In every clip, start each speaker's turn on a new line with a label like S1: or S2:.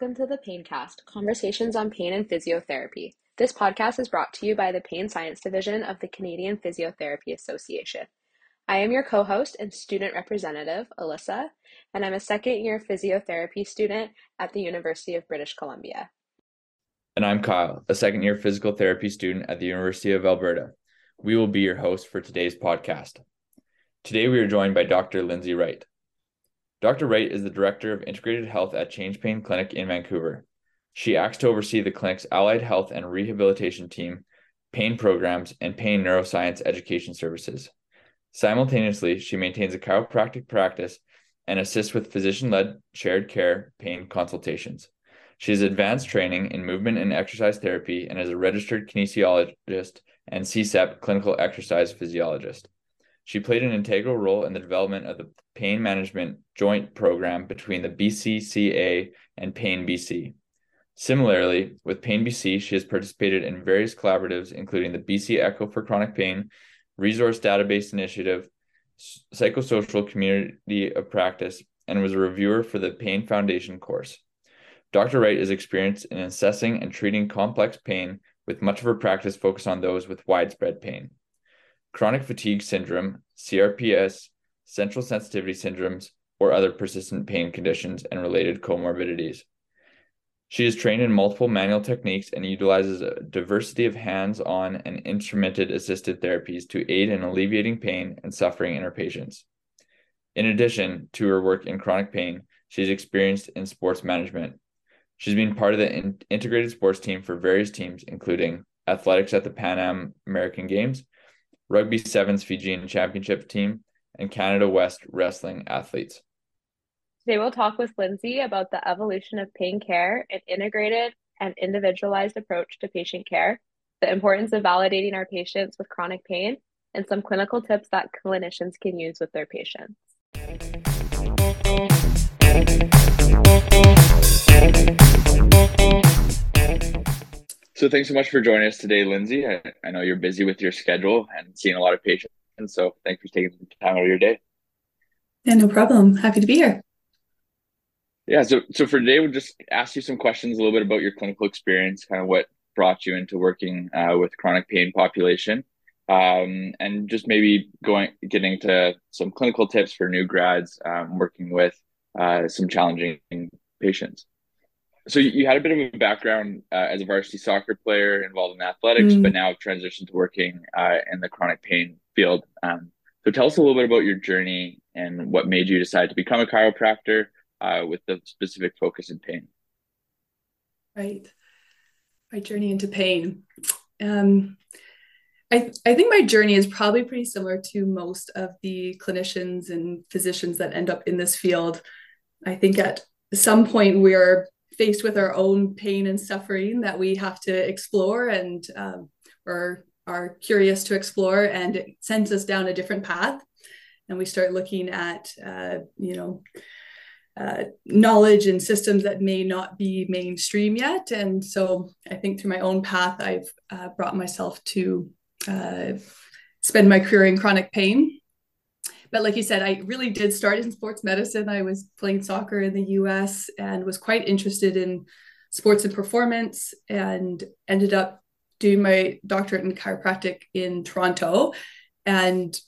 S1: welcome to the Paincast, Conversations on Pain and Physiotherapy. This podcast is brought to you by the Pain Science Division of the Canadian Physiotherapy Association. I am your co host and student representative, Alyssa, and I'm a second year physiotherapy student at the University of British Columbia.
S2: And I'm Kyle, a second year physical therapy student at the University of Alberta. We will be your host for today's podcast. Today we are joined by Dr. Lindsay Wright. Dr. Wright is the Director of Integrated Health at Change Pain Clinic in Vancouver. She acts to oversee the clinic's allied health and rehabilitation team, pain programs, and pain neuroscience education services. Simultaneously, she maintains a chiropractic practice and assists with physician led shared care pain consultations. She has advanced training in movement and exercise therapy and is a registered kinesiologist and CSEP clinical exercise physiologist. She played an integral role in the development of the pain management joint program between the BCCA and Pain BC. Similarly, with Pain BC, she has participated in various collaboratives, including the BC Echo for Chronic Pain, Resource Database Initiative, Psychosocial Community of Practice, and was a reviewer for the Pain Foundation course. Dr. Wright is experienced in assessing and treating complex pain, with much of her practice focused on those with widespread pain chronic fatigue syndrome, CRPS, central sensitivity syndromes, or other persistent pain conditions and related comorbidities. She is trained in multiple manual techniques and utilizes a diversity of hands on and instrumented assisted therapies to aid in alleviating pain and suffering in her patients. In addition to her work in chronic pain, she's experienced in sports management. She's been part of the in- integrated sports team for various teams, including athletics at the Pan Am American Games, Rugby Sevens Fijian Championship team, and Canada West wrestling athletes.
S1: Today we'll talk with Lindsay about the evolution of pain care, an integrated and individualized approach to patient care, the importance of validating our patients with chronic pain, and some clinical tips that clinicians can use with their patients.
S2: So thanks so much for joining us today, Lindsay. I, I know you're busy with your schedule and seeing a lot of patients, so thanks for taking the time out of your day.
S3: Yeah, no problem. Happy to be here.
S2: Yeah, so so for today, we'll just ask you some questions a little bit about your clinical experience, kind of what brought you into working uh, with chronic pain population, um, and just maybe going getting to some clinical tips for new grads um, working with uh, some challenging patients so you had a bit of a background uh, as a varsity soccer player involved in athletics, mm. but now transitioned to working uh, in the chronic pain field. Um, so tell us a little bit about your journey and what made you decide to become a chiropractor uh, with the specific focus in pain.
S3: Right, my journey into pain. Um, I I think my journey is probably pretty similar to most of the clinicians and physicians that end up in this field. I think at some point we're faced with our own pain and suffering that we have to explore and um, or are curious to explore and it sends us down a different path. And we start looking at uh, you know uh, knowledge and systems that may not be mainstream yet. And so i think through my own path i've uh, brought myself to uh, spend my career in chronic pain but like you said, I really did start in sports medicine. I was playing soccer in the US and was quite interested in sports and performance and ended up doing my doctorate in chiropractic in Toronto and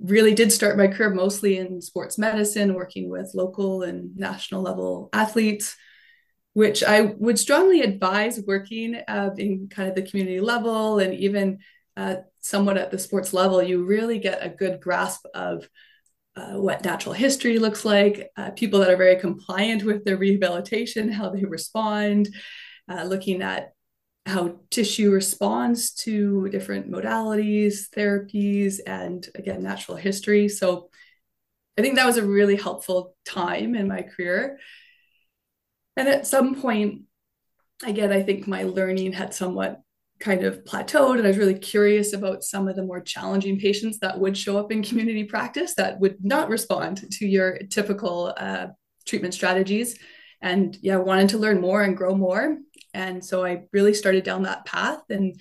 S3: really did start my career mostly in sports medicine, working with local and national level athletes, which I would strongly advise working uh, in kind of the community level and even uh, somewhat at the sports level. You really get a good grasp of uh, what natural history looks like, uh, people that are very compliant with their rehabilitation, how they respond, uh, looking at how tissue responds to different modalities, therapies, and again, natural history. So I think that was a really helpful time in my career. And at some point, again, I think my learning had somewhat kind of plateaued and i was really curious about some of the more challenging patients that would show up in community practice that would not respond to your typical uh, treatment strategies. And yeah wanted to learn more and grow more. And so i really started down that path and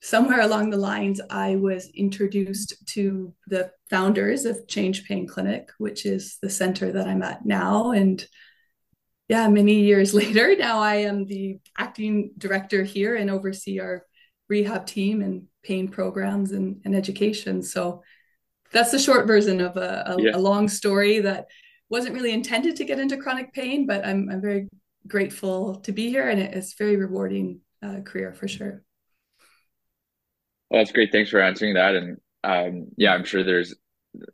S3: somewhere along the lines i was introduced to the founders of change pain clinic which is the center that i'm at now. And yeah, many years later, now I am the acting director here and oversee our rehab team and pain programs and, and education. So that's the short version of a, a, yeah. a long story that wasn't really intended to get into chronic pain, but I'm, I'm very grateful to be here and it's very rewarding uh, career for sure.
S2: Well, that's great. Thanks for answering that. And um, yeah, I'm sure there's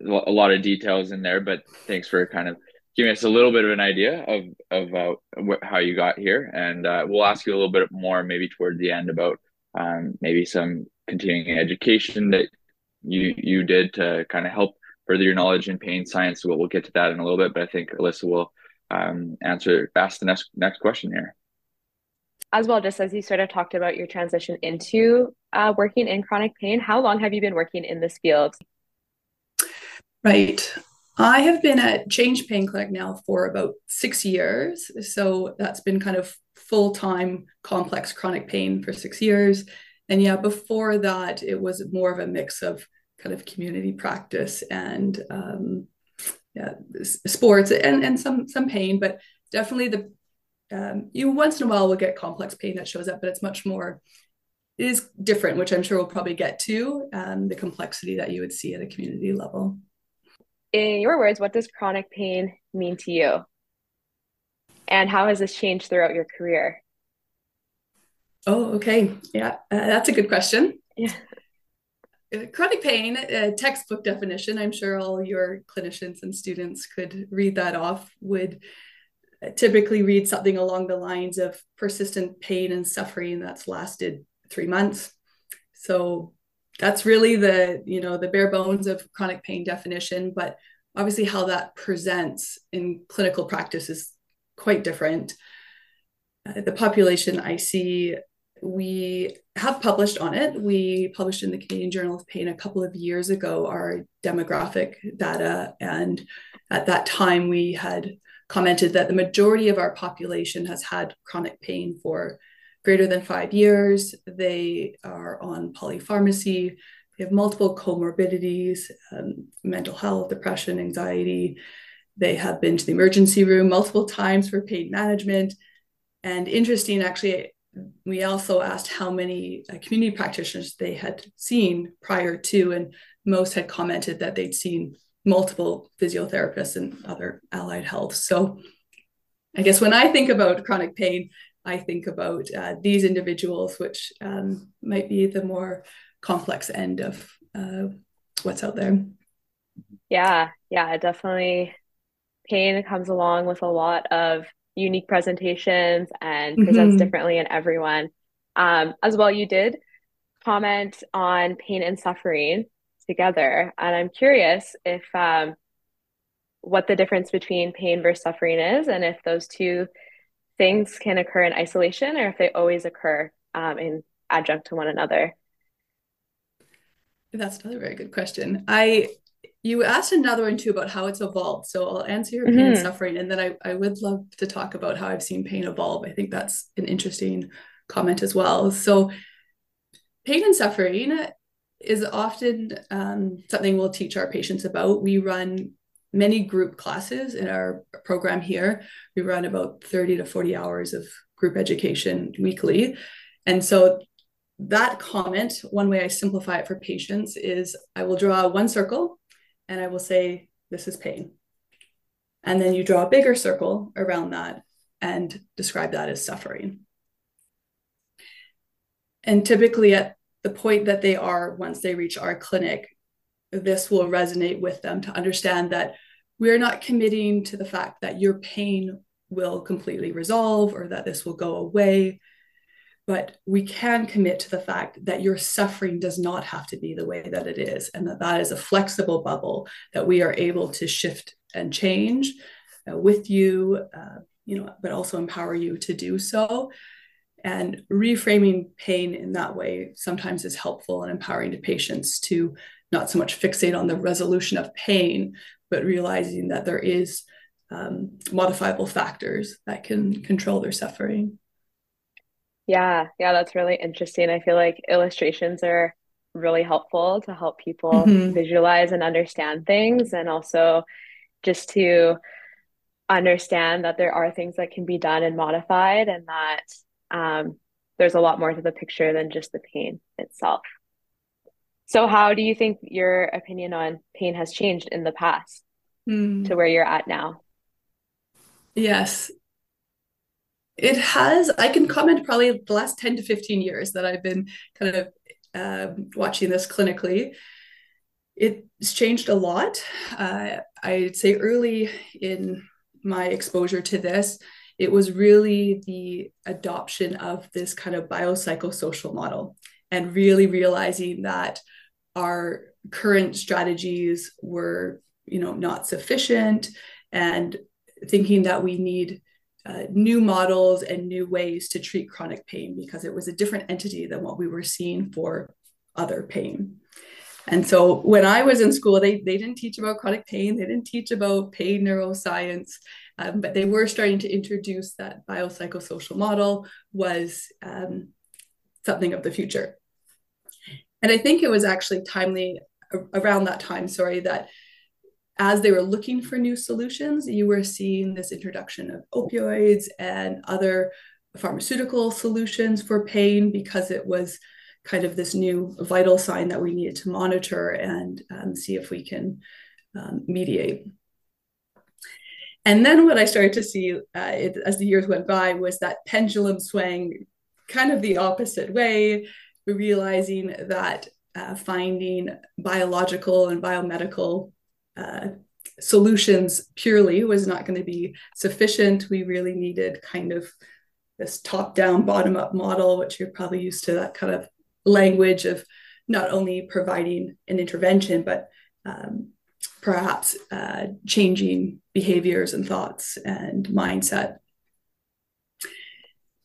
S2: a lot of details in there, but thanks for kind of giving us a little bit of an idea of of uh, wh- how you got here. And uh, we'll ask you a little bit more maybe toward the end about um, maybe some continuing education that you you did to kind of help further your knowledge in pain science. We'll, we'll get to that in a little bit, but I think Alyssa will um, answer ask the next next question here.
S1: As well, just as you sort of talked about your transition into uh, working in chronic pain, how long have you been working in this field?
S3: Right. I have been at Change Pain Clinic now for about six years. So that's been kind of full time complex chronic pain for six years. And yeah, before that, it was more of a mix of kind of community practice and um, yeah, sports and, and some some pain, but definitely the um, you once in a while will get complex pain that shows up, but it's much more it is different, which I'm sure we'll probably get to um, the complexity that you would see at a community level.
S1: In your words, what does chronic pain mean to you? And how has this changed throughout your career?
S3: Oh, okay. Yeah, uh, that's a good question. Yeah. Uh, chronic pain, uh, textbook definition, I'm sure all your clinicians and students could read that off, would uh, typically read something along the lines of persistent pain and suffering that's lasted three months. So that's really the, you know, the bare bones of chronic pain definition, but obviously how that presents in clinical practice is quite different. Uh, the population I see we have published on it. We published in the Canadian Journal of Pain a couple of years ago our demographic data. And at that time, we had commented that the majority of our population has had chronic pain for greater than five years. They are on polypharmacy. They have multiple comorbidities, um, mental health, depression, anxiety. They have been to the emergency room multiple times for pain management. And interesting, actually, we also asked how many uh, community practitioners they had seen prior to, and most had commented that they'd seen multiple physiotherapists and other allied health. So I guess when I think about chronic pain, I think about uh, these individuals, which um, might be the more complex end of uh, what's out there.
S1: Yeah, yeah, definitely. Pain comes along with a lot of unique presentations and mm-hmm. presents differently in everyone. Um, as well, you did comment on pain and suffering together, and I'm curious if um, what the difference between pain versus suffering is, and if those two things can occur in isolation or if they always occur um, in adjunct to one another.
S3: That's another very good question. I you asked another one too about how it's evolved. So I'll answer your pain mm-hmm. and suffering. And then I, I would love to talk about how I've seen pain evolve. I think that's an interesting comment as well. So pain and suffering is often um, something we'll teach our patients about. We run many group classes in our program here. We run about 30 to 40 hours of group education weekly. And so that comment, one way I simplify it for patients is I will draw one circle and I will say, This is pain. And then you draw a bigger circle around that and describe that as suffering. And typically, at the point that they are, once they reach our clinic, this will resonate with them to understand that we're not committing to the fact that your pain will completely resolve or that this will go away but we can commit to the fact that your suffering does not have to be the way that it is and that that is a flexible bubble that we are able to shift and change uh, with you uh, you know but also empower you to do so. And reframing pain in that way sometimes is helpful and empowering to patients to not so much fixate on the resolution of pain but realizing that there is um, modifiable factors that can control their suffering
S1: yeah, yeah, that's really interesting. I feel like illustrations are really helpful to help people mm-hmm. visualize and understand things and also just to understand that there are things that can be done and modified and that um, there's a lot more to the picture than just the pain itself. So, how do you think your opinion on pain has changed in the past mm. to where you're at now?
S3: Yes. It has. I can comment probably the last 10 to 15 years that I've been kind of um, watching this clinically. It's changed a lot. Uh, I'd say early in my exposure to this, it was really the adoption of this kind of biopsychosocial model and really realizing that our current strategies were you know not sufficient and thinking that we need uh, new models and new ways to treat chronic pain because it was a different entity than what we were seeing for other pain and so when i was in school they, they didn't teach about chronic pain they didn't teach about pain neuroscience um, but they were starting to introduce that biopsychosocial model was um, something of the future. And I think it was actually timely around that time, sorry, that as they were looking for new solutions, you were seeing this introduction of opioids and other pharmaceutical solutions for pain because it was kind of this new vital sign that we needed to monitor and um, see if we can um, mediate. And then what I started to see uh, it, as the years went by was that pendulum swing kind of the opposite way, realizing that uh, finding biological and biomedical uh, solutions purely was not going to be sufficient. We really needed kind of this top down, bottom up model, which you're probably used to that kind of language of not only providing an intervention, but um, perhaps uh, changing behaviors and thoughts and mindset.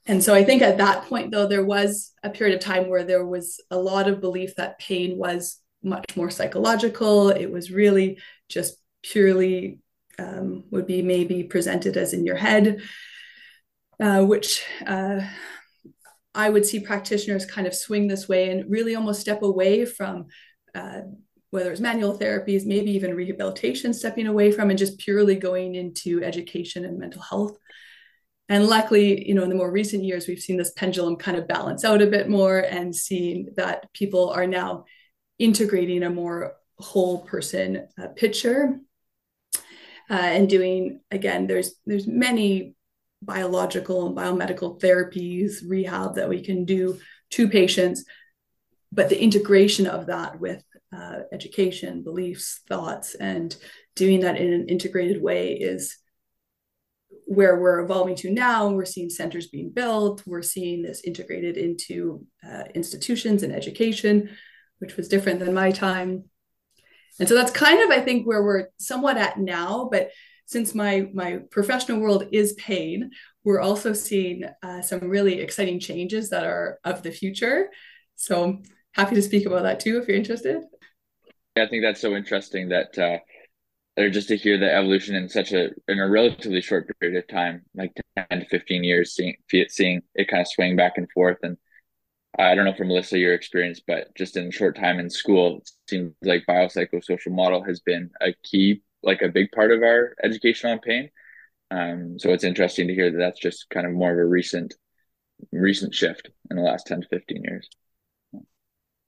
S3: And so I think at that point, though, there was a period of time where there was a lot of belief that pain was much more psychological. It was really just purely um, would be maybe presented as in your head, uh, which uh, I would see practitioners kind of swing this way and really almost step away from uh, whether it's manual therapies, maybe even rehabilitation, stepping away from and just purely going into education and mental health. And luckily, you know, in the more recent years, we've seen this pendulum kind of balance out a bit more and seeing that people are now integrating a more whole person uh, picture uh, and doing again there's there's many biological and biomedical therapies rehab that we can do to patients but the integration of that with uh, education, beliefs, thoughts, and doing that in an integrated way is where we're evolving to now. We're seeing centers being built. We're seeing this integrated into uh, institutions and education, which was different than my time. And so that's kind of, I think, where we're somewhat at now. But since my my professional world is pain, we're also seeing uh, some really exciting changes that are of the future. So happy to speak about that too if you're interested.
S2: I think that's so interesting that uh, or just to hear the evolution in such a in a relatively short period of time, like ten to fifteen years, seeing seeing it kind of swing back and forth. And I don't know from Alyssa your experience, but just in a short time in school, it seems like biopsychosocial model has been a key, like a big part of our education on pain. Um, so it's interesting to hear that that's just kind of more of a recent recent shift in the last 10 to 15 years.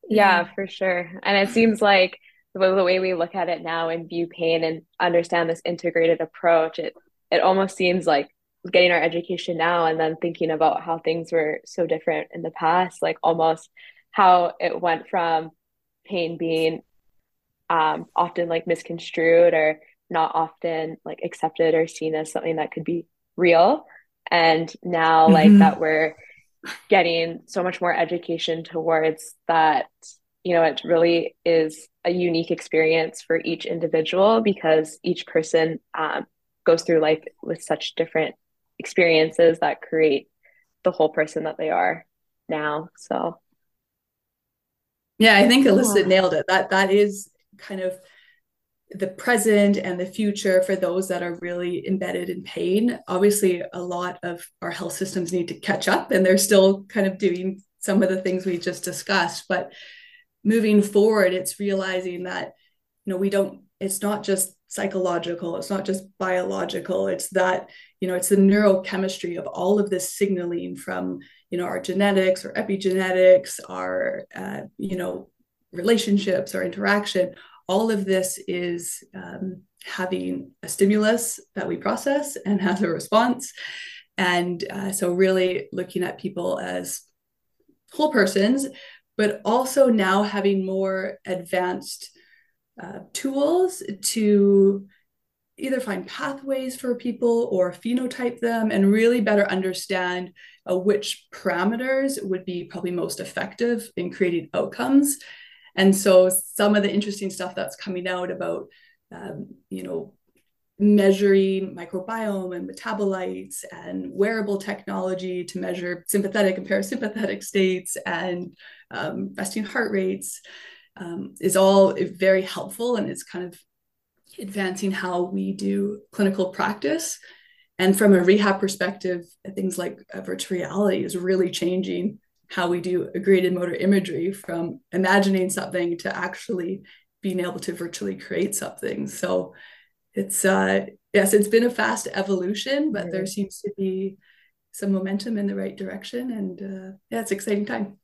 S1: Yeah, for sure. And it seems like the way we look at it now and view pain and understand this integrated approach, it it almost seems like getting our education now and then thinking about how things were so different in the past, like almost how it went from pain being um, often like misconstrued or not often like accepted or seen as something that could be real. And now, mm-hmm. like that, we're getting so much more education towards that you know, it really is a unique experience for each individual because each person um, goes through life with such different experiences that create the whole person that they are now. So,
S3: yeah, I think Alyssa nailed it. That that is kind of the present and the future for those that are really embedded in pain. Obviously, a lot of our health systems need to catch up, and they're still kind of doing some of the things we just discussed, but moving forward it's realizing that you know we don't it's not just psychological. It's not just biological. It's that you know it's the neurochemistry of all of this signaling from you know our genetics or epigenetics our uh, you know relationships our interaction. All of this is um, having a stimulus that we process and has a response. And uh, so really looking at people as whole persons but also now having more advanced uh, tools to either find pathways for people or phenotype them and really better understand uh, which parameters would be probably most effective in creating outcomes. And so some of the interesting stuff that's coming out about, um, you know, measuring microbiome and metabolites and wearable technology to measure sympathetic and parasympathetic states and um, resting heart rates um, is all very helpful and it's kind of advancing how we do clinical practice. And from a rehab perspective, things like virtual reality is really changing how we do a graded motor imagery from imagining something to actually being able to virtually create something. So it's uh yes, it's been a fast evolution, but there seems to be some momentum in the right direction and uh, yeah, it's exciting time.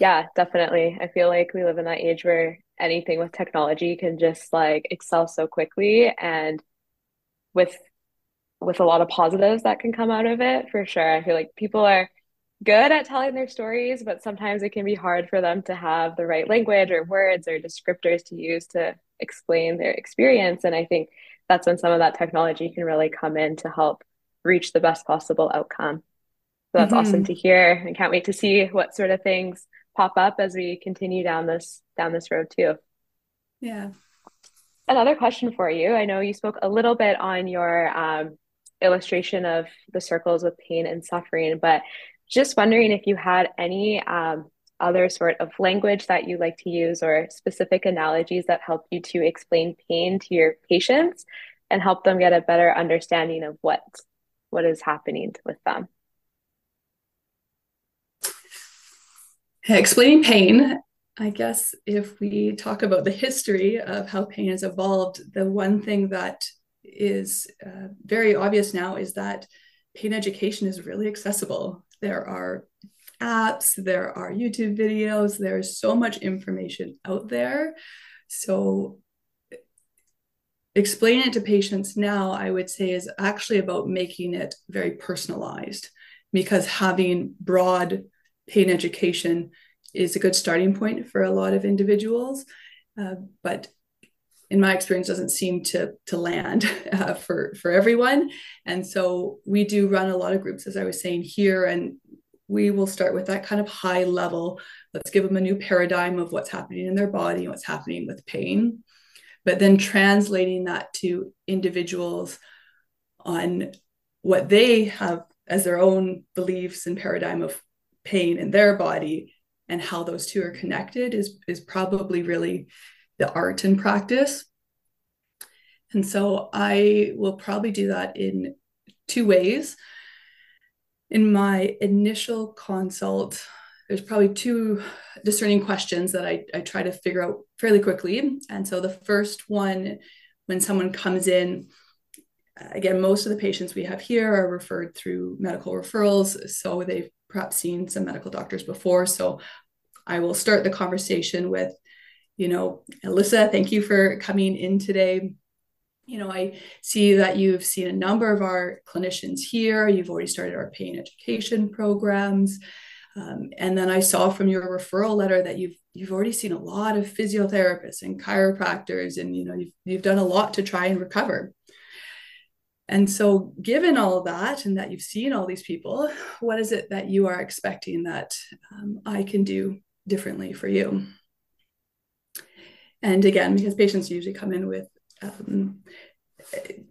S1: Yeah, definitely. I feel like we live in that age where anything with technology can just like excel so quickly and with with a lot of positives that can come out of it for sure. I feel like people are good at telling their stories, but sometimes it can be hard for them to have the right language or words or descriptors to use to explain their experience. And I think that's when some of that technology can really come in to help reach the best possible outcome. So that's mm-hmm. awesome to hear. I can't wait to see what sort of things pop up as we continue down this down this road too.
S3: Yeah.
S1: Another question for you. I know you spoke a little bit on your um, illustration of the circles with pain and suffering, but just wondering if you had any um, other sort of language that you like to use or specific analogies that help you to explain pain to your patients and help them get a better understanding of what what is happening with them.
S3: Explaining pain, I guess if we talk about the history of how pain has evolved, the one thing that is uh, very obvious now is that pain education is really accessible. There are apps, there are YouTube videos, there's so much information out there. So explaining it to patients now, I would say, is actually about making it very personalized because having broad pain education is a good starting point for a lot of individuals. Uh, but in my experience doesn't seem to to land uh, for for everyone and so we do run a lot of groups as i was saying here and we will start with that kind of high level let's give them a new paradigm of what's happening in their body and what's happening with pain but then translating that to individuals on what they have as their own beliefs and paradigm of pain in their body and how those two are connected is is probably really the art and practice. And so i will probably do that in two ways. In my initial consult there's probably two discerning questions that I, I try to figure out fairly quickly. And so the first one when someone comes in again most of the patients we have here are referred through medical referrals. So they've perhaps seen some medical doctors before. So I will start the conversation with, you know, Alyssa, thank you for coming in today. You know, I see that you've seen a number of our clinicians here. You've already started our pain education programs. Um, and then I saw from your referral letter that you've you've already seen a lot of physiotherapists and chiropractors, and you know you've you've done a lot to try and recover. And so, given all of that, and that you've seen all these people, what is it that you are expecting that um, I can do differently for you? And again, because patients usually come in with um,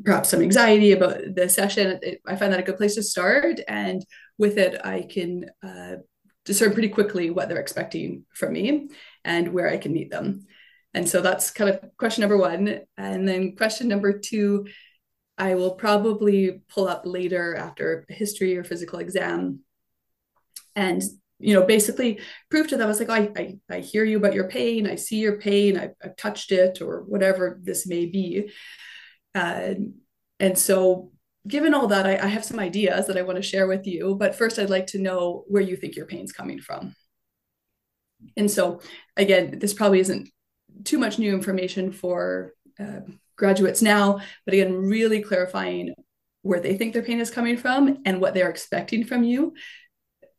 S3: perhaps some anxiety about the session, it, I find that a good place to start. And with it, I can uh, discern pretty quickly what they're expecting from me and where I can meet them. And so that's kind of question number one. And then question number two I will probably pull up later after history or physical exam and you know basically prove to them it's like I, I, I hear you about your pain i see your pain I, i've touched it or whatever this may be Uh, and so, given all that, I, I have some ideas that I want to share with you. But first, I'd like to know where you think your pain's coming from. And so, again, this probably isn't too much new information for uh, graduates now, but again, really clarifying where they think their pain is coming from and what they're expecting from you.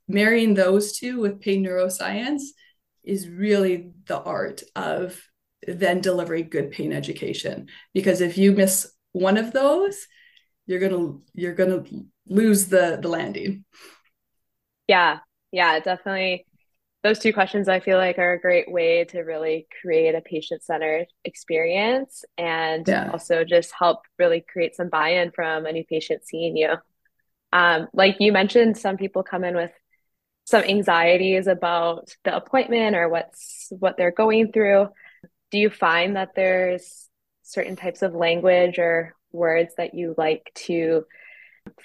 S3: Marrying those two with pain neuroscience is really the art of then delivering good pain education. Because if you miss one of those, you're gonna you're gonna lose the the landing.
S1: Yeah, yeah, definitely those two questions I feel like are a great way to really create a patient centered experience and yeah. also just help really create some buy in from a new patient seeing you. Um, like you mentioned, some people come in with some anxieties about the appointment or what's what they're going through. Do you find that there's certain types of language or words that you like to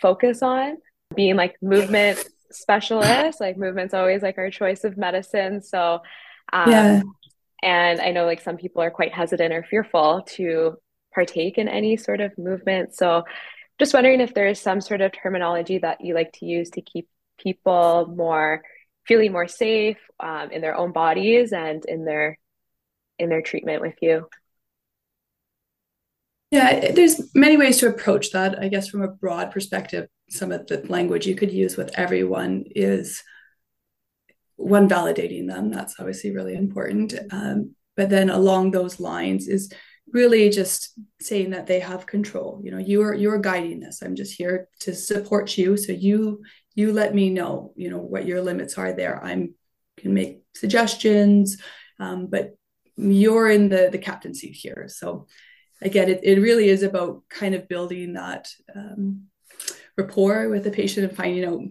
S1: focus on? Being like movement specialist. Like movement's always like our choice of medicine. So, um, yeah. And I know like some people are quite hesitant or fearful to partake in any sort of movement. So, just wondering if there is some sort of terminology that you like to use to keep people more feeling more safe um, in their own bodies and in their in their treatment with you.
S3: Yeah, there's many ways to approach that. I guess from a broad perspective, some of the language you could use with everyone is one validating them. That's obviously really important. Um, but then along those lines is really just saying that they have control. You know, you are you're guiding this. I'm just here to support you. So you you let me know. You know what your limits are. There, I'm can make suggestions, um, but you're in the the captain seat here. So again, it, it really is about kind of building that um, rapport with the patient and finding out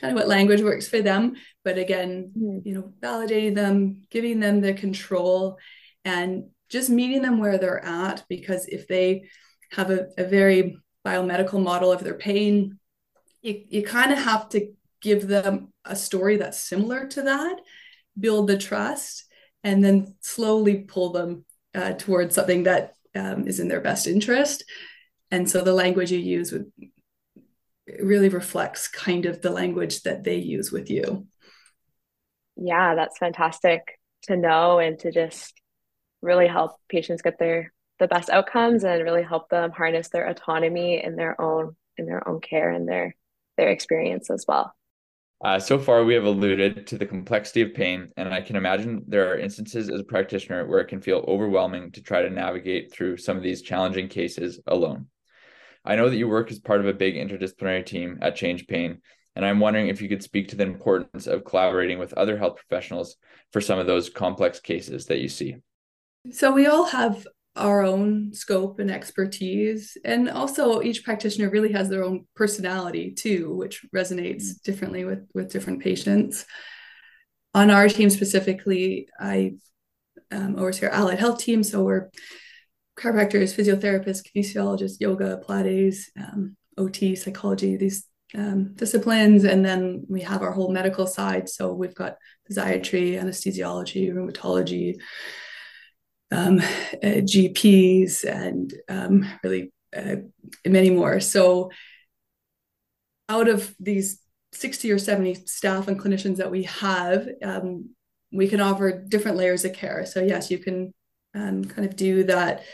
S3: kind of what language works for them. But again, mm-hmm. you know, validating them, giving them the control, and just meeting them where they're at. Because if they have a, a very biomedical model of their pain, you, you kind of have to give them a story that's similar to that, build the trust, and then slowly pull them uh, towards something that um, is in their best interest. And so the language you use would really reflects kind of the language that they use with you.
S1: Yeah, that's fantastic to know and to just really help patients get their the best outcomes and really help them harness their autonomy in their own in their own care and their their experience as well.
S2: Uh, so far, we have alluded to the complexity of pain, and I can imagine there are instances as a practitioner where it can feel overwhelming to try to navigate through some of these challenging cases alone. I know that you work as part of a big interdisciplinary team at Change Pain, and I'm wondering if you could speak to the importance of collaborating with other health professionals for some of those complex cases that you see.
S3: So, we all have our own scope and expertise. And also, each practitioner really has their own personality too, which resonates mm-hmm. differently with, with different patients. On our team specifically, I um, oversee our allied health team. So, we're chiropractors, physiotherapists, kinesiologists, yoga, Pilates, um, OT, psychology, these um, disciplines. And then we have our whole medical side. So we've got physiatry, anesthesiology, rheumatology, um, uh, GPs, and um, really uh, many more. So out of these 60 or 70 staff and clinicians that we have, um, we can offer different layers of care. So yes, you can um, kind of do that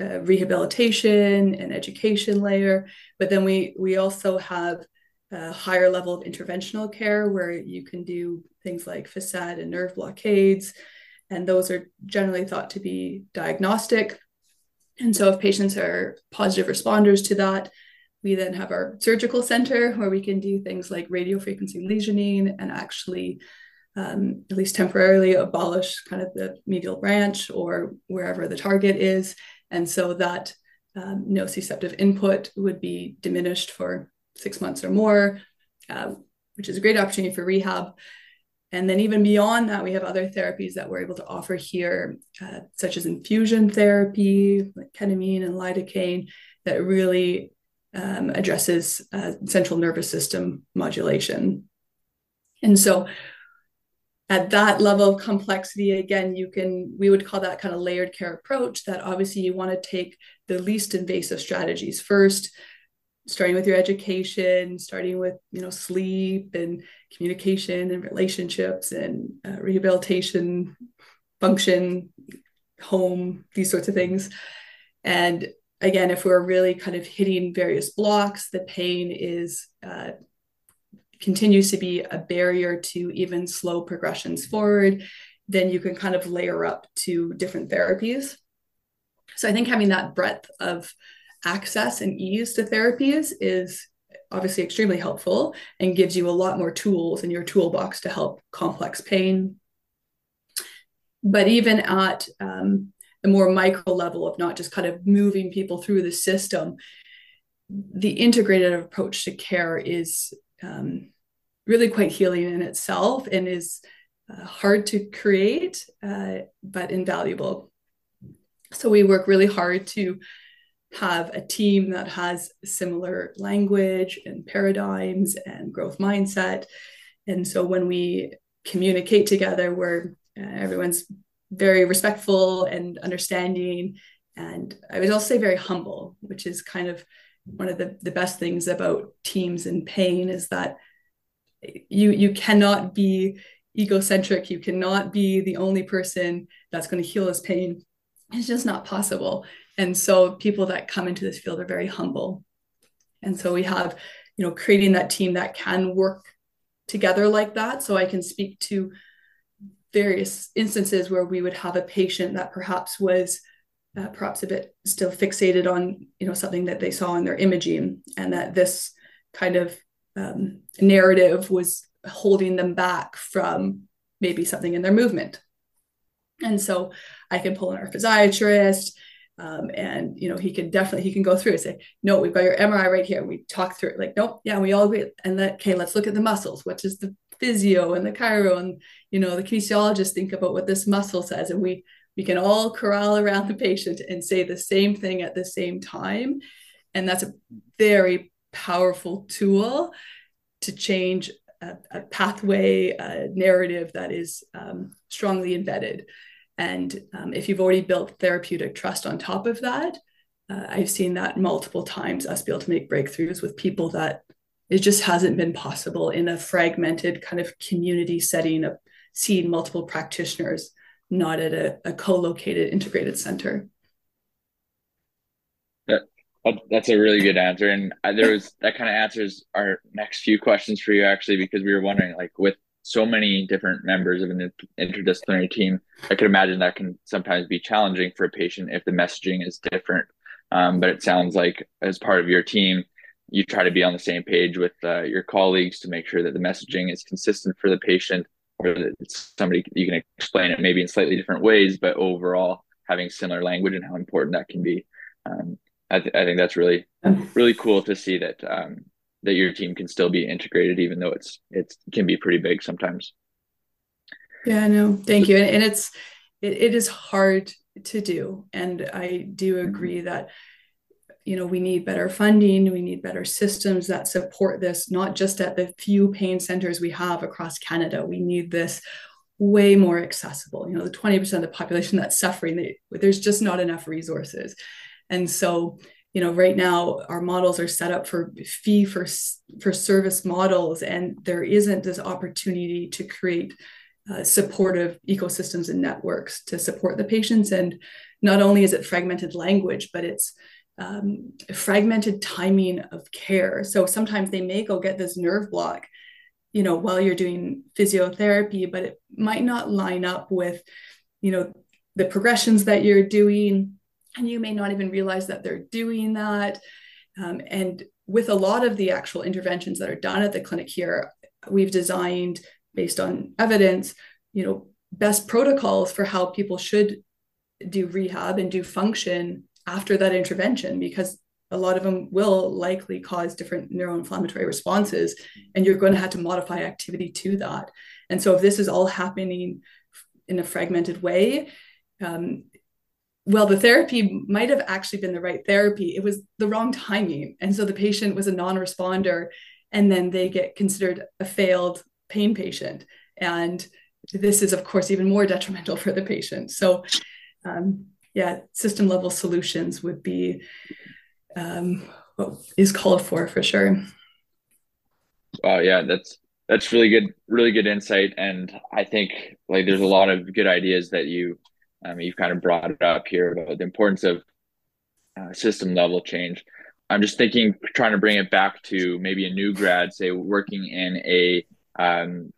S3: uh, rehabilitation and education layer, but then we we also have a higher level of interventional care where you can do things like facet and nerve blockades, and those are generally thought to be diagnostic. And so, if patients are positive responders to that, we then have our surgical center where we can do things like radio frequency lesioning and actually, um, at least temporarily, abolish kind of the medial branch or wherever the target is and so that um, nociceptive input would be diminished for six months or more, uh, which is a great opportunity for rehab. And then even beyond that, we have other therapies that we're able to offer here, uh, such as infusion therapy, like ketamine and lidocaine, that really um, addresses uh, central nervous system modulation. And so at that level of complexity, again, you can, we would call that kind of layered care approach that obviously you want to take the least invasive strategies first, starting with your education, starting with, you know, sleep and communication and relationships and uh, rehabilitation, function, home, these sorts of things. And again, if we're really kind of hitting various blocks, the pain is uh, continues to be a barrier to even slow progressions forward, then you can kind of layer up to different therapies. So I think having that breadth of access and ease to therapies is obviously extremely helpful and gives you a lot more tools in your toolbox to help complex pain. But even at um, the more micro level of not just kind of moving people through the system, the integrated approach to care is um, really quite healing in itself and is uh, hard to create, uh, but invaluable. So we work really hard to have a team that has similar language and paradigms and growth mindset. And so when we communicate together, where uh, everyone's very respectful and understanding, and I would also say very humble, which is kind of one of the, the best things about teams in pain is that you you cannot be egocentric. You cannot be the only person that's going to heal his pain. It's just not possible. And so people that come into this field are very humble. And so we have you know creating that team that can work together like that. So i can speak to various instances where we would have a patient that perhaps was uh, perhaps a bit still fixated on you know something that they saw in their imaging and that this kind of um, narrative was holding them back from maybe something in their movement. And so i can pull in our physiatrist um, and you know he can definitely he can go through and say no we've got your mri right here. We talk through it like nope yeah we all agree. And that okay let's look at the muscles. What does the physio and the chiro and you know the kinesiologist think about what this muscle says? And we we can all corral around the patient and say the same thing at the same time and that's a very powerful tool to change a, a pathway, a narrative that is um, strongly embedded. And um, if you've already built therapeutic trust on top of that, uh, I've seen that multiple times, us be able to make breakthroughs with people that it just hasn't been possible in a fragmented kind of community setting of seeing multiple practitioners, not at a, a co-located integrated center.
S2: that, That's a really good answer, and there was that kind of answers our next few questions for you actually, because we were wondering like with so many different members of an interdisciplinary team, I could imagine that can sometimes be challenging for a patient if the messaging is different. Um, but it sounds like as part of your team, you try to be on the same page with uh, your colleagues to make sure that the messaging is consistent for the patient, or that somebody you can explain it maybe in slightly different ways, but overall having similar language and how important that can be. Um, I, th- I think that's really really cool to see that um, that your team can still be integrated even though it's it can be pretty big sometimes.
S3: Yeah no thank you. And, and it's it, it is hard to do. And i do agree that you know we need better funding we need better systems that support this not just at the few pain centers we have across canada we need this way more accessible you know the 20% of the population that's suffering they, there's just not enough resources and so, you know, right now our models are set up for fee for for service models, and there isn't this opportunity to create uh, supportive ecosystems and networks to support the patients. And not only is it fragmented language, but it's um, fragmented timing of care. So sometimes they may go get this nerve block, you know, while you're doing physiotherapy, but it might not line up with, you know, the progressions that you're doing and you may not even realize that they're doing that. Um, and with a lot of the actual interventions that are done at the clinic here, we've designed based on evidence, you know, best protocols for how people should do rehab and do function after that intervention because a lot of them will likely cause different neuroinflammatory responses and you're going to have to modify activity to that and so if this is all happening in a fragmented way um, well, the therapy might have actually been the right therapy. It was the wrong timing. And so the patient was a non responder, and then they get considered a failed pain patient. And this is of course even more detrimental for the patient. So um, yeah, system level solutions would be um, what is called for for sure.
S2: Wow, yeah, that's that's really good, really good insight, and I think like there's a lot of good ideas that you um, you've kind of brought up here about the importance of uh, system level change. I'm just thinking, trying to bring it back to maybe a new grad, say working in a um,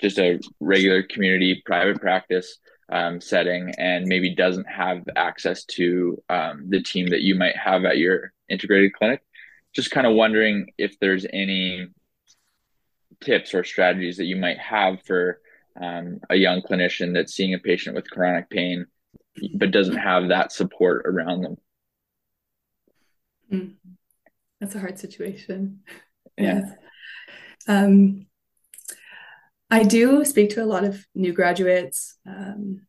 S2: just a regular community private practice um, setting and maybe doesn't have access to um, the team that you might have at your integrated clinic. Just kind of wondering if there's any tips or strategies that you might have for um, a young clinician that's seeing a patient with chronic pain but doesn't have that support around them.
S3: Mm. That's a hard situation.
S2: Yeah.
S3: Yes. Um, I do speak to a lot of new graduates. Um,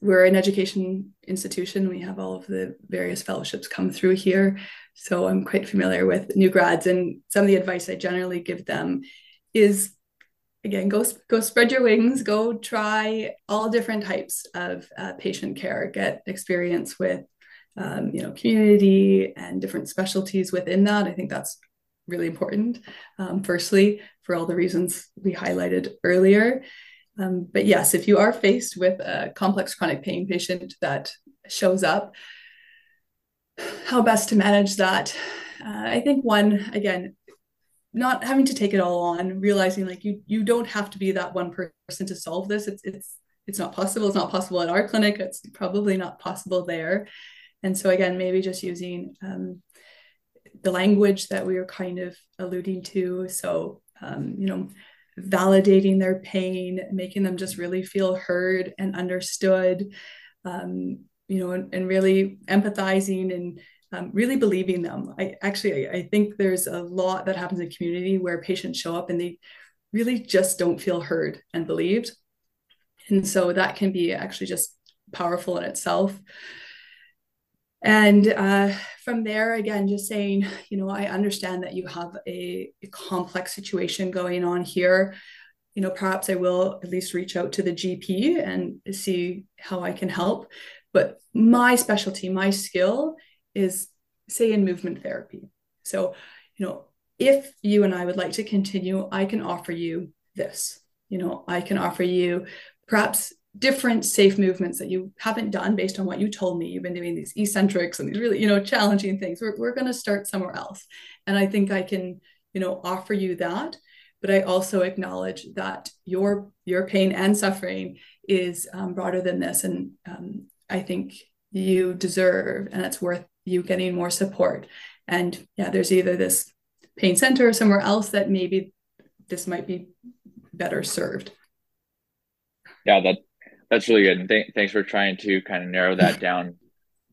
S3: we're an education institution. We have all of the various fellowships come through here. So I'm quite familiar with new grads. And some of the advice I generally give them is again, go, go spread your wings, go try all different types of uh, patient care, get experience with, um, you know, community and different specialties within that. I think that's really important. Um, firstly, for all the reasons we highlighted earlier. Um, but yes, if you are faced with a complex chronic pain patient that shows up, how best to manage that? Uh, I think one, again, not having to take it all on, realizing like you you don't have to be that one person to solve this. It's it's it's not possible. It's not possible at our clinic. It's probably not possible there. And so again, maybe just using um, the language that we were kind of alluding to. So, um, you know, validating their pain, making them just really feel heard and understood, um, you know, and, and, really empathizing and um, really believing them. I actually, I, I think there's a lot that happens in community where patients show up and they really just don't feel heard and believed. And so that can be actually just powerful in itself and uh, from there again just saying you know i understand that you have a, a, complex situation going on here. You know perhaps i will at least reach out to the gp and see how i can help. But my specialty my skill is say in movement therapy. So you know if you and i would like to continue i can offer you this. You know i can offer you perhaps different safe movements that you haven't done based on what you told me. You've been doing these eccentrics and these really, you know, challenging things. We're, we're going to start somewhere else. And I think I can, you know, offer you that. But I also acknowledge that your your pain and suffering is um, broader than this. And um, I think you deserve and it's worth you getting more support. And yeah, there's either this pain center or somewhere else that maybe this might be better served.
S2: Yeah, that that's really good. And th- thanks for trying to kind of narrow that down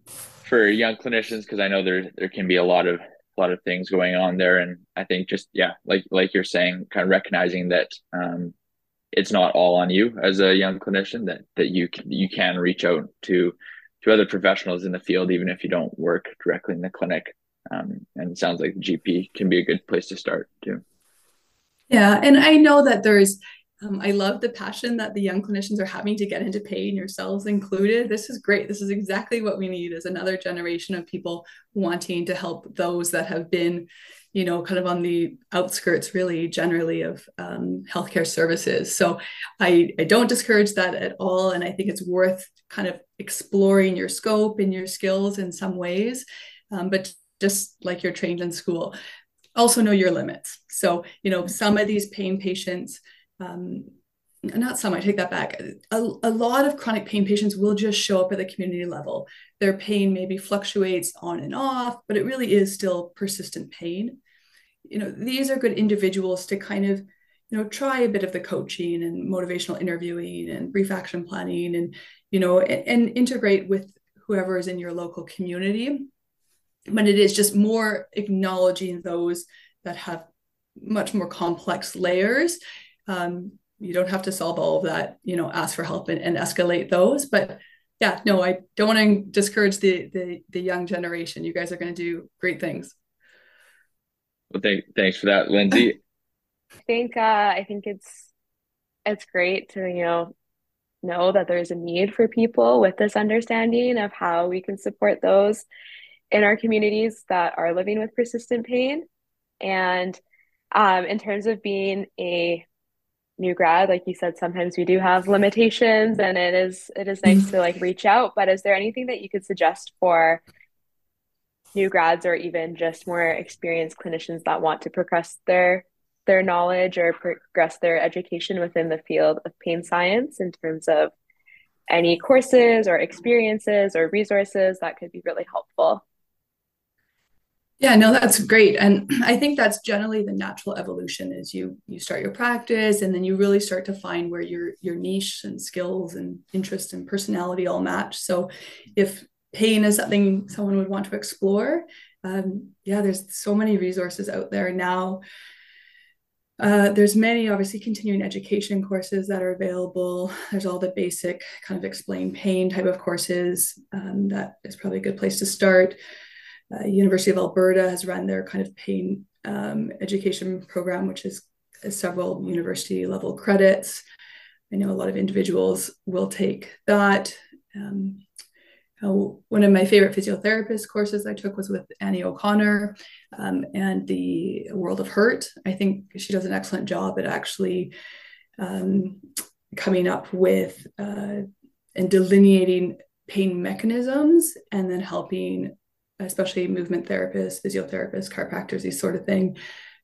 S2: for young clinicians because I know there there can be a lot of a lot of things going on there, and I think just yeah, like like you're saying, kind of recognizing that um, it's not all on you as a young clinician that that you can, you can reach out to to other professionals in the field even if you don't work directly in the clinic. Um, and it sounds like GP can be a good place to start too.
S3: Yeah, and I know that there's um, I love the passion that the young clinicians are having to get into pain, yourselves included. This is great. This is exactly what we need is another generation of people wanting to help those that have been, you know, kind of on the outskirts, really generally of um, healthcare services. So I, I don't discourage that at all. And I think it's worth kind of exploring your scope and your skills in some ways. Um, but just like you're trained in school, also know your limits. So, you know, some of these pain patients, um, not some, I take that back. A, a lot of chronic pain patients will just show up at the community level. Their pain maybe fluctuates on and off, but it really is still persistent pain. You know, these are good individuals to kind of, you know, try a bit of the coaching and motivational interviewing and brief action planning and, you know, and, and integrate with whoever is in your local community. But it is just more acknowledging those that have much more complex layers um, you don't have to solve all of that you know ask for help and, and escalate those but yeah no i don't want to discourage the the, the young generation. You guys are going to do great things.
S2: Well thank, thanks for that lindsay.
S1: I think uh i think it's it's great to you know know that there's a need for people with this understanding of how we can support those in our communities that are living with persistent pain. And um, in terms of being a new grad, like you said, sometimes we do have limitations, and it is it is nice to like reach out. But is there anything that you could suggest for new grads or even just more experienced clinicians that want to progress their their knowledge or progress their education within the field of pain science in terms of any courses or experiences or resources that could be really helpful.
S3: Yeah, no, that's great. And I think that's generally the natural evolution is you you start your practice and then you really start to find where your your niche and skills and interest and personality all match. So if pain is something someone would want to explore, um, yeah, there's so many resources out there now uh, there's many obviously continuing education courses that are available. There's all the basic kind of explain pain type of courses. Um, that is probably a good place to start. Uh, University of Alberta has run their kind of pain um, education program, which is several university level credits. I know a lot of individuals will take that. Um, one of my favorite physiotherapist courses I took was with Annie O'Connor um, and the World of Hurt. I think she does an excellent job at actually um, coming up with uh, and delineating pain mechanisms and then helping, especially movement therapists, physiotherapists, chiropractors, these sort of thing,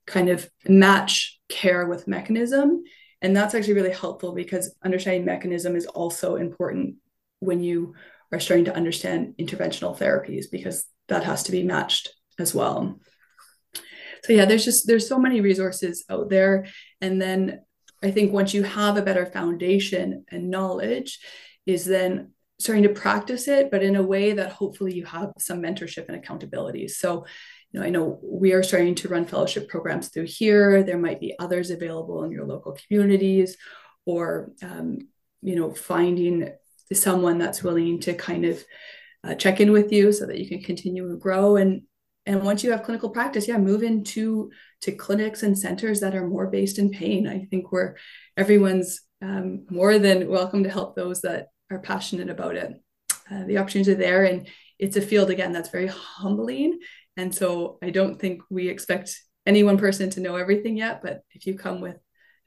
S3: kind of match care with mechanism. And that's actually really helpful because understanding mechanism is also important when you are starting to understand interventional therapies because that has to be matched as well so yeah there's just there's so many resources out there and then i think once you have a better foundation and knowledge is then starting to practice it but in a way that hopefully you have some mentorship and accountability. So you know i know we are starting to run fellowship programs through here. There might be others available in your local communities or um, you know finding someone that's willing to kind of uh, check in with you so that you can continue to grow. And and once you have clinical practice yeah move into to clinics and centers that are more based in pain. I think where everyone's um, more than welcome to help those that are passionate about it uh, the opportunities are there and it's a field again that's very humbling and so i don't think we expect any one person to know everything yet but if you come with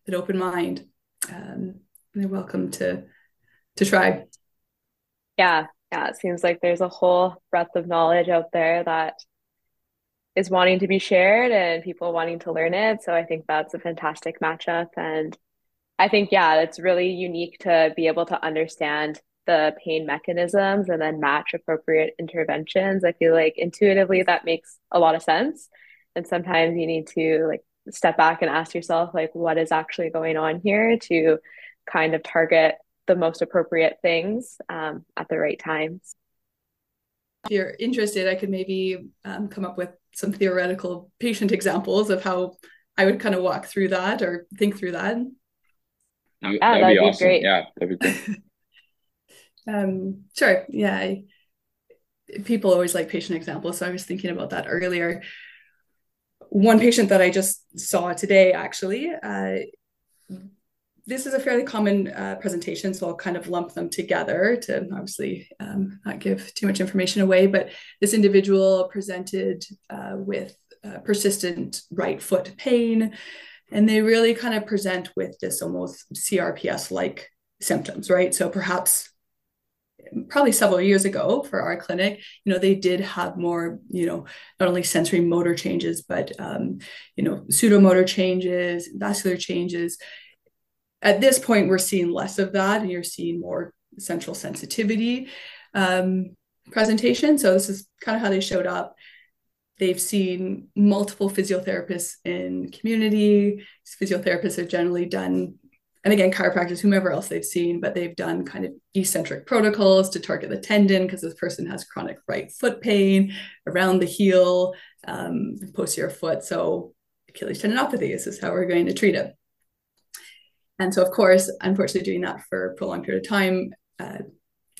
S3: an open mind um, they're welcome to to try.
S1: Yeah, yeah. It seems like there's a whole breadth of knowledge out there that is wanting to be shared and people wanting to learn it. So I think that's a fantastic matchup. And I think, yeah, it's really unique to be able to understand the pain mechanisms and then match appropriate interventions. I feel like intuitively that makes a lot of sense. And sometimes you need to like step back and ask yourself, like, what is actually going on here to kind of target the most appropriate things um, at the right times.
S3: If you're interested, I could maybe um, come up with some theoretical patient examples of how I would kind of walk through that or think through that.
S2: Yeah, that'd, that'd be, be awesome. Great. Yeah, that'd be
S3: great. um, sure. Yeah. I, people always like patient examples. So I was thinking about that earlier. One patient that I just saw today, actually, uh, this is a fairly common uh, presentation, so I'll kind of lump them together to obviously um, not give too much information away. But this individual presented uh, with uh, persistent right foot pain, and they really kind of present with this almost CRPS like symptoms, right? So perhaps probably several years ago for our clinic you know they did have more you know not only sensory motor changes but um, you know sudomotor changes vascular changes at this point, we're seeing less of that, and you're seeing more central sensitivity um, presentation. So this is kind of how they showed up. They've seen multiple physiotherapists in community. Physiotherapists have generally done, and again, chiropractors, whomever else they've seen, but they've done kind of eccentric protocols to target the tendon because this person has chronic right foot pain around the heel, um, posterior foot. So Achilles tendinopathy. This is how we're going to treat it. And so, of course, unfortunately, doing that for a prolonged period of time uh,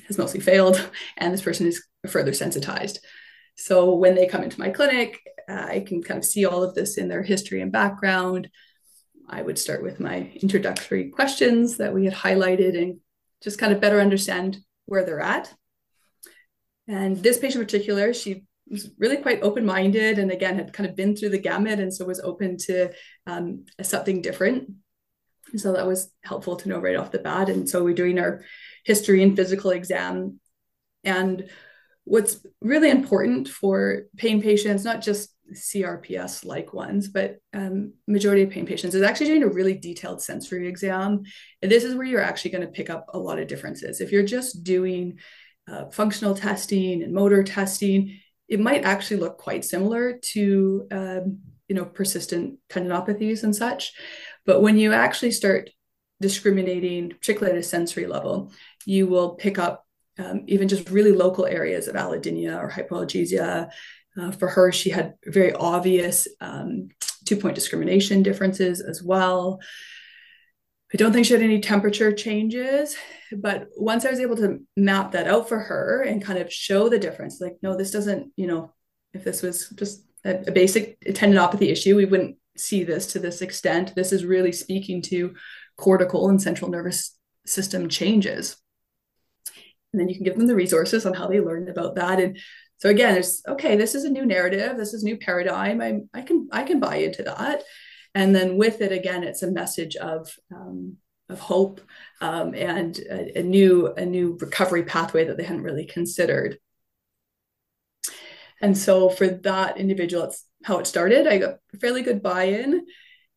S3: has mostly failed, and this person is further sensitized. So, when they come into my clinic, uh, I can kind of see all of this in their history and background. I would start with my introductory questions that we had highlighted and just kind of better understand where they're at. And this patient in particular, she was really quite open-minded and again had kind of been through the gamut and so was open to um, something different. And so that was helpful to know right off the bat. And so we're doing our history and physical exam. And what's really important for pain patients, not just CRPS like ones, but um, majority of pain patients is actually doing a really detailed sensory exam. And this is where you're actually going to pick up a lot of differences. If you're just doing uh, functional testing and motor testing, it might actually look quite similar to um, you know persistent tendinopathies and such. But when you actually start discriminating, particularly at a sensory level, you will pick up um, even just really local areas of allodynia or hypoalgesia. Uh, for her, she had very obvious um, two point discrimination differences as well. I don't think she had any temperature changes, but once I was able to map that out for her and kind of show the difference, like, no, this doesn't, you know, if this was just a, a basic tendinopathy issue, we wouldn't see this to this extent. This is really speaking to cortical and central nervous system changes. And then you can give them the resources on how they learned about that. And so again, it's okay, this is a new narrative, this is new paradigm. I, I can I can buy into that and then with it again it's a message of um, of hope um, and a, a, new a new recovery pathway that they hadn't really considered and so for that individual it's how it started i got fairly good buy-in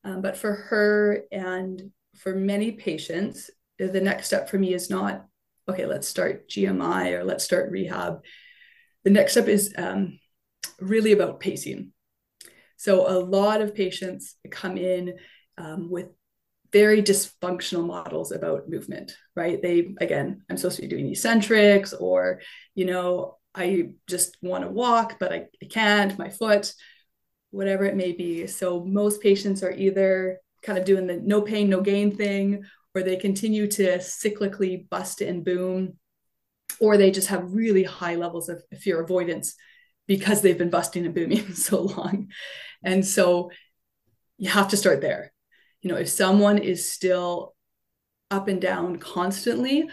S3: um, but for her and for many patients the next step for me is not okay let's start gmi or let's start rehab the next step is um, really about pacing so a lot of patients come in um, with very dysfunctional models about movement, right? They, again, I'm supposed to be doing eccentrics or, you know, I just want to walk, but I, I can't, my foot, whatever it may be. So most patients are either kind of doing the no pain, no gain thing, or they continue to cyclically bust and boom, or they just have really high levels of fear avoidance because they've been busting and booming so long. And so you have to start there. You know, if someone is still up and down constantly,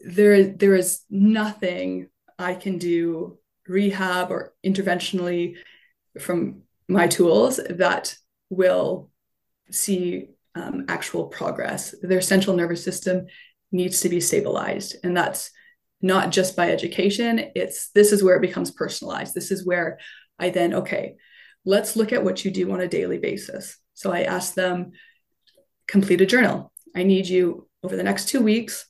S3: there, there is nothing I can do rehab or interventionally from my tools that will see um, actual progress. Their central nervous system needs to be stabilized. And that's not just by education. It's this is where it becomes personalized. This is where I then, okay, let's look at what you do on a daily basis. So I ask them, complete a journal. I need you over the next two weeks.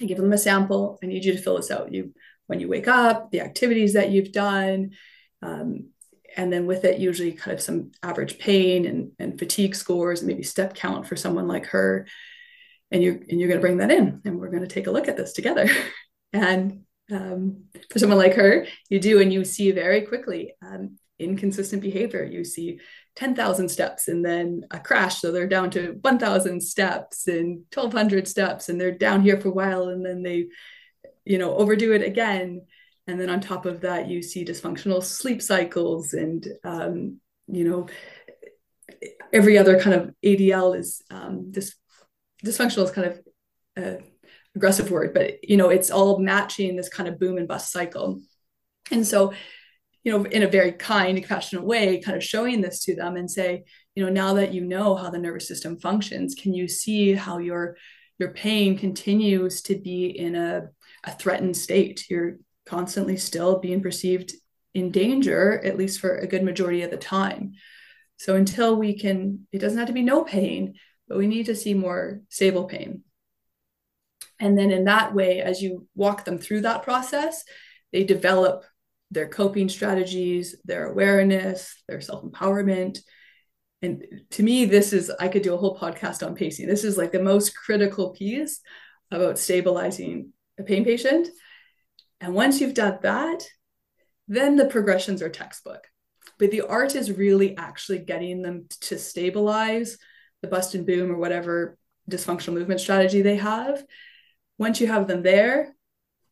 S3: I give them a sample. I need you to fill this out. You when you wake up, the activities that you've done, um, and then with it, usually kind of some average pain and, and fatigue scores, maybe step count for someone like her. And you're and you're going to bring that in, and we're going to take a look at this together. and um, for someone like her, you do, and you see very quickly um, inconsistent behavior. You see 10,000 steps and then a crash. So they're down to 1,000 steps and 1,200 steps, and they're down here for a while, and then they, you know, overdo it again. And then on top of that, you see dysfunctional sleep cycles, and um, you know, every other kind of ADL is um, this dysfunctional is kind of aggressive word, but you know, it's all matching this kind of boom and bust cycle. And so, you know, in a very kind, compassionate way, kind of showing this to them and say, you know, now that you know how the nervous system functions, can you see how your your pain continues to be in a, a threatened state? You're constantly still being perceived in danger, at least for a good majority of the time. So until we can, it doesn't have to be no pain, but we need to see more stable pain. And then in that way, as you walk them through that process, they develop their coping strategies, their awareness, their self empowerment. And to me, this is, I could do a whole podcast on pacing. This is like the most critical piece about stabilizing a pain patient. And once you've done that, then the progressions are textbook. But the art is really actually getting them to stabilize the bust and boom or whatever dysfunctional movement strategy they have once you have them there,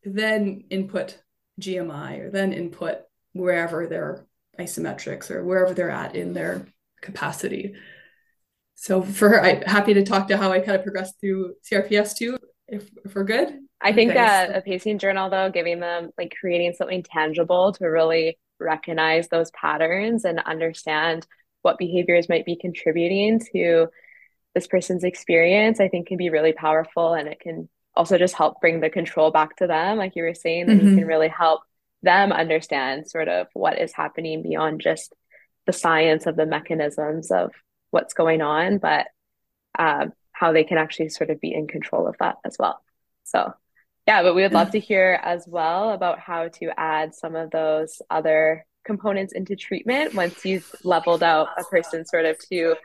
S3: then input GMI or then input wherever their isometrics or wherever they're at in their capacity. So for I'm happy to talk to how I kind of progressed through CRPS too. if, if we're good.
S1: I think okay, that a pacing journal, though, giving them like creating something tangible to really recognize those patterns and understand what behaviors might be contributing to this person's experience, I think can be really powerful. And it can also just help bring the control back to them. Like you were saying, that mm-hmm. you can really help them understand sort of what is happening beyond just the science of the mechanisms of what's going on, but uh, how they can actually sort of be in control of that as well. So, yeah, but we would love to hear as well about how to add some of those other components into treatment once you've leveled out a person sort of to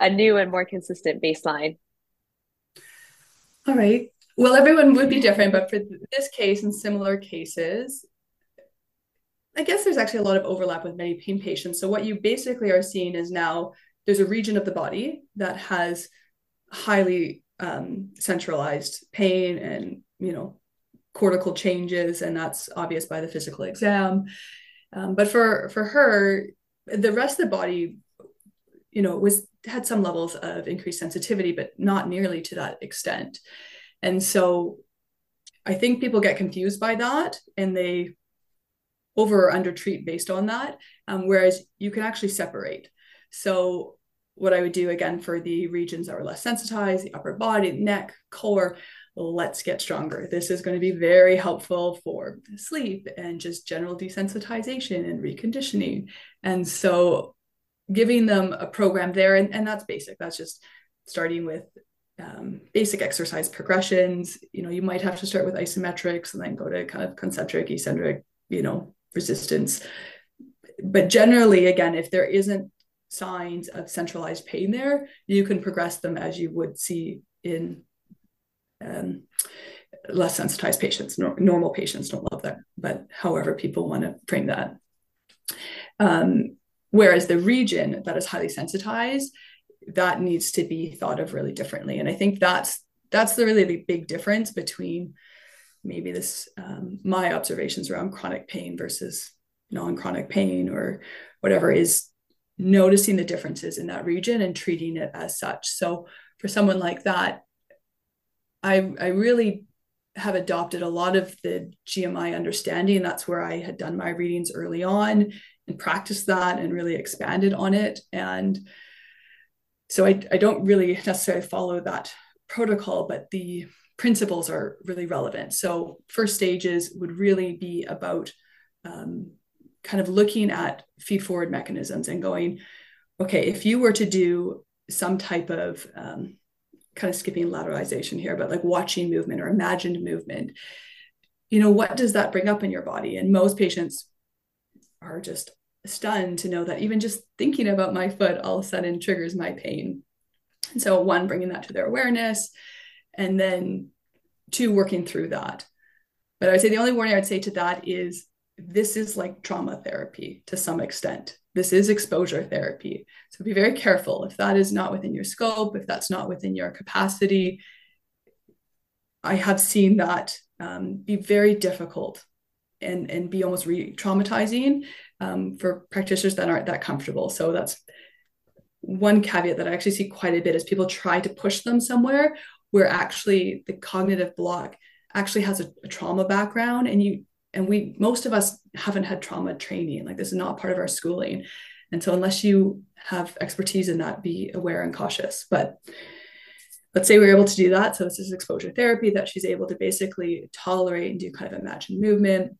S1: a new and more consistent baseline.
S3: All right. Well, everyone would be different, but for this case and similar cases, I guess there's actually a lot of overlap with many pain patients. So what you basically are seeing is now there's a region of the body that has highly um, centralized pain and you know cortical changes, and that's obvious by the physical exam. Um, but for for her, the rest of the body, you know, was had some levels of increased sensitivity, but not nearly to that extent. And so, I think people get confused by that, and they over or under treat based on that. Um, whereas you can actually separate. So what I would do again for the regions that were less sensitized, the upper body, neck, core, let's get stronger. This is going to be very helpful for sleep and just general desensitization and reconditioning. And so giving them a program there, and, and that's basic. That's just starting with um, basic exercise progressions. You know, you might have to start with isometrics and then go to kind of concentric, eccentric, you know, resistance. But generally, again, if there isn't signs of centralized pain there, you can progress them as you would see in um, less sensitized patients. No, normal patients don't love that, but however people want to frame that. Um, whereas the region that is highly sensitized, that needs to be thought of really differently. And I think that's that's the really the big difference between maybe this um, my observations around chronic pain versus non-chronic pain or whatever is noticing the differences in that region and treating it as such so for someone like that i i really have adopted a lot of the gmi understanding that's where i had done my readings early on and practiced that and really expanded on it and so I, I don't really necessarily follow that protocol but the principles are really relevant. So, first stages would really be about um, kind of looking at feed forward mechanisms and going, okay, if you were to do some type of um, kind of skipping lateralization here, but like watching movement or imagined movement, you know, what does that bring up in your body? And most patients are just stunned to know that even just thinking about my foot all of a sudden triggers my pain. And so, one, bringing that to their awareness, and then two working through that but i would say the only warning i would say to that is this is like trauma therapy to some extent this is exposure therapy. So be very careful. If that is not within your scope if that's not within your capacity i have seen that um, be very difficult and and be almost re-traumatizing um, for practitioners that aren't that comfortable. So that's one caveat that I actually see quite a bit is people try to push them somewhere where actually the cognitive block actually has a, a trauma background and you and we most of us haven't had trauma training like this is not part of our schooling. And so unless you have expertise in that be aware and cautious. But let's say we're able to do that. So this is exposure therapy that she's able to basically tolerate and do kind of imagined movement.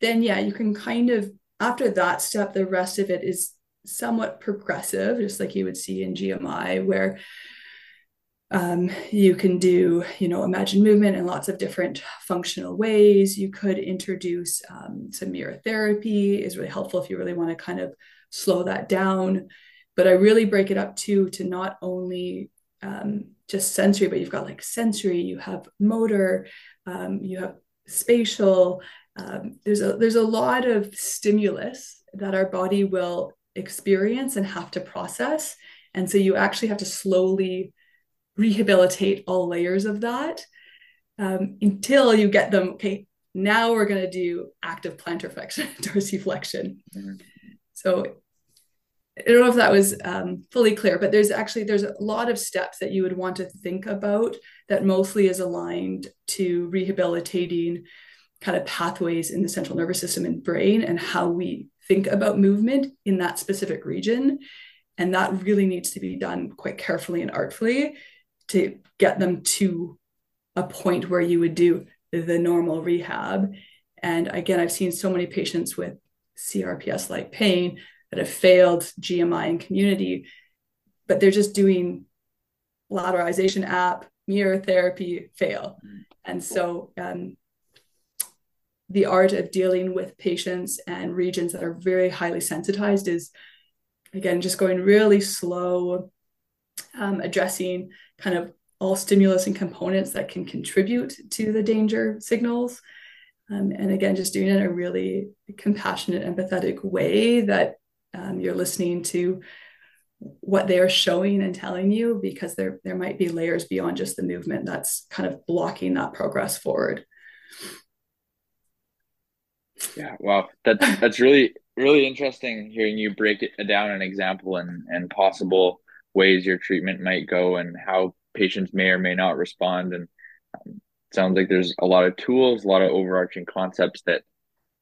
S3: Then yeah you can kind of after that step the rest of it is somewhat progressive just like you would see in gmi where um, you can do, you know, imagine movement in lots of different functional ways. You could introduce um, some mirror therapy is really helpful if you really want to kind of slow that down. But I really break it up too to not only um, just sensory, but you've got like sensory, you have motor, um, you have spatial. Um, there's a there's a lot of stimulus that our body will experience and have to process, and so you actually have to slowly rehabilitate all layers of that um, until you get them okay now we're going to do active plantar flexion dorsiflexion mm-hmm. so I don't know if that was um, fully clear, but there's actually there's a lot of steps that you would want to think about that mostly is aligned to rehabilitating kind of pathways in the central nervous system and brain and how we think about movement in that specific region. And that really needs to be done quite carefully and artfully to get them to a point where you would do the normal rehab. And again, I've seen so many patients with CRPS like pain that have failed GMI and community, but they're just doing lateralization app, mirror therapy, fail. Mm. And so um, the art of dealing with patients and regions that are very highly sensitized is again just going really slow um, addressing kind of all stimulus and components that can contribute to the danger signals. Um, and again just doing it in a really compassionate empathetic way that um, you're listening to what they are showing and telling you because there there might be layers beyond just the movement that's kind of blocking that progress forward.
S2: Yeah, well, that's that's really really interesting hearing you break it down an example and and possible ways your treatment might go and how patients may or may not respond. And um, sounds like there's a lot of tools, a lot of overarching concepts that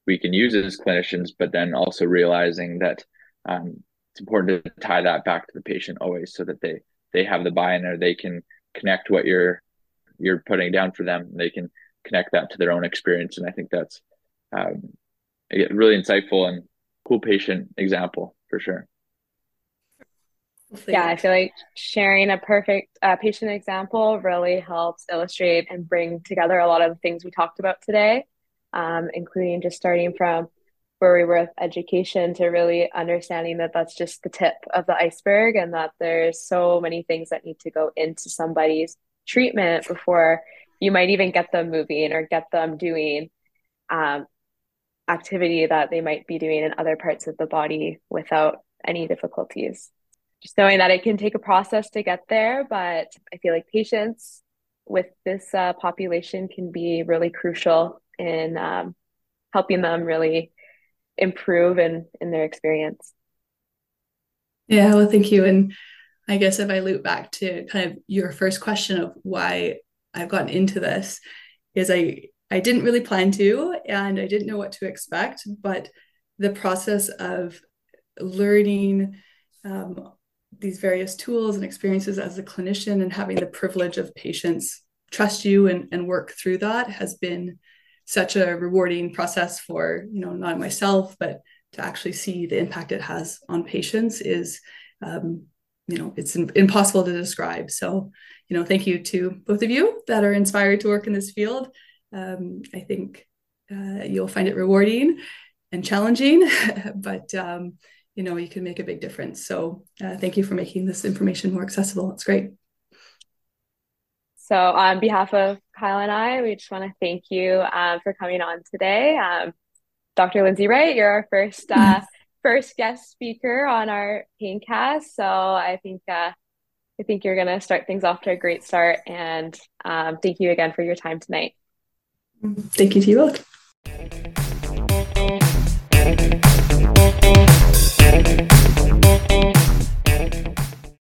S2: we can use as clinicians, but then also realizing that um, it's important to tie that back to the patient always, so that they they have the buy-in or they can connect what you're you're putting down for them. They can connect that to their own experience, and I think that's um, really insightful and cool patient example for sure.
S1: Yeah, I feel like sharing a perfect uh, patient example really helps illustrate and bring together a lot of the things we talked about today, um, including just starting from where we were with education to really understanding that that's just the tip of the iceberg and that there's so many things that need to go into somebody's treatment before you might even get them moving or get them doing um, activity that they might be doing in other parts of the body without any difficulties. Just knowing that it can take a process to get there, but I feel like patience with this uh, population can be really crucial in um, helping them really improve in, in their experience.
S3: Yeah, well, thank you. And I guess if I loop back to kind of your first question of why I've gotten into this, is I I didn't really plan to, and I didn't know what to expect. But the process of learning um, these various tools and experiences as a clinician and having the privilege of patients trust you and, and work through that has been such a rewarding process for you know not myself but to actually see the impact it has on patients is um, you know it's impossible to describe. So you know thank you to both of you that are inspired to work in this field. Um, I think uh, you'll find it rewarding and challenging, but um, you know you can make a big difference. So uh, thank you for making this information more accessible. It's great.
S1: So on behalf of kyle and i we just want to thank you um, for coming on today. Um, dr lindsay wright you're our first uh, first guest speaker on our paincast so i think uh, i think you're going to start things off to a great start and um, thank you again for your time tonight.
S3: Thank you to you both. Música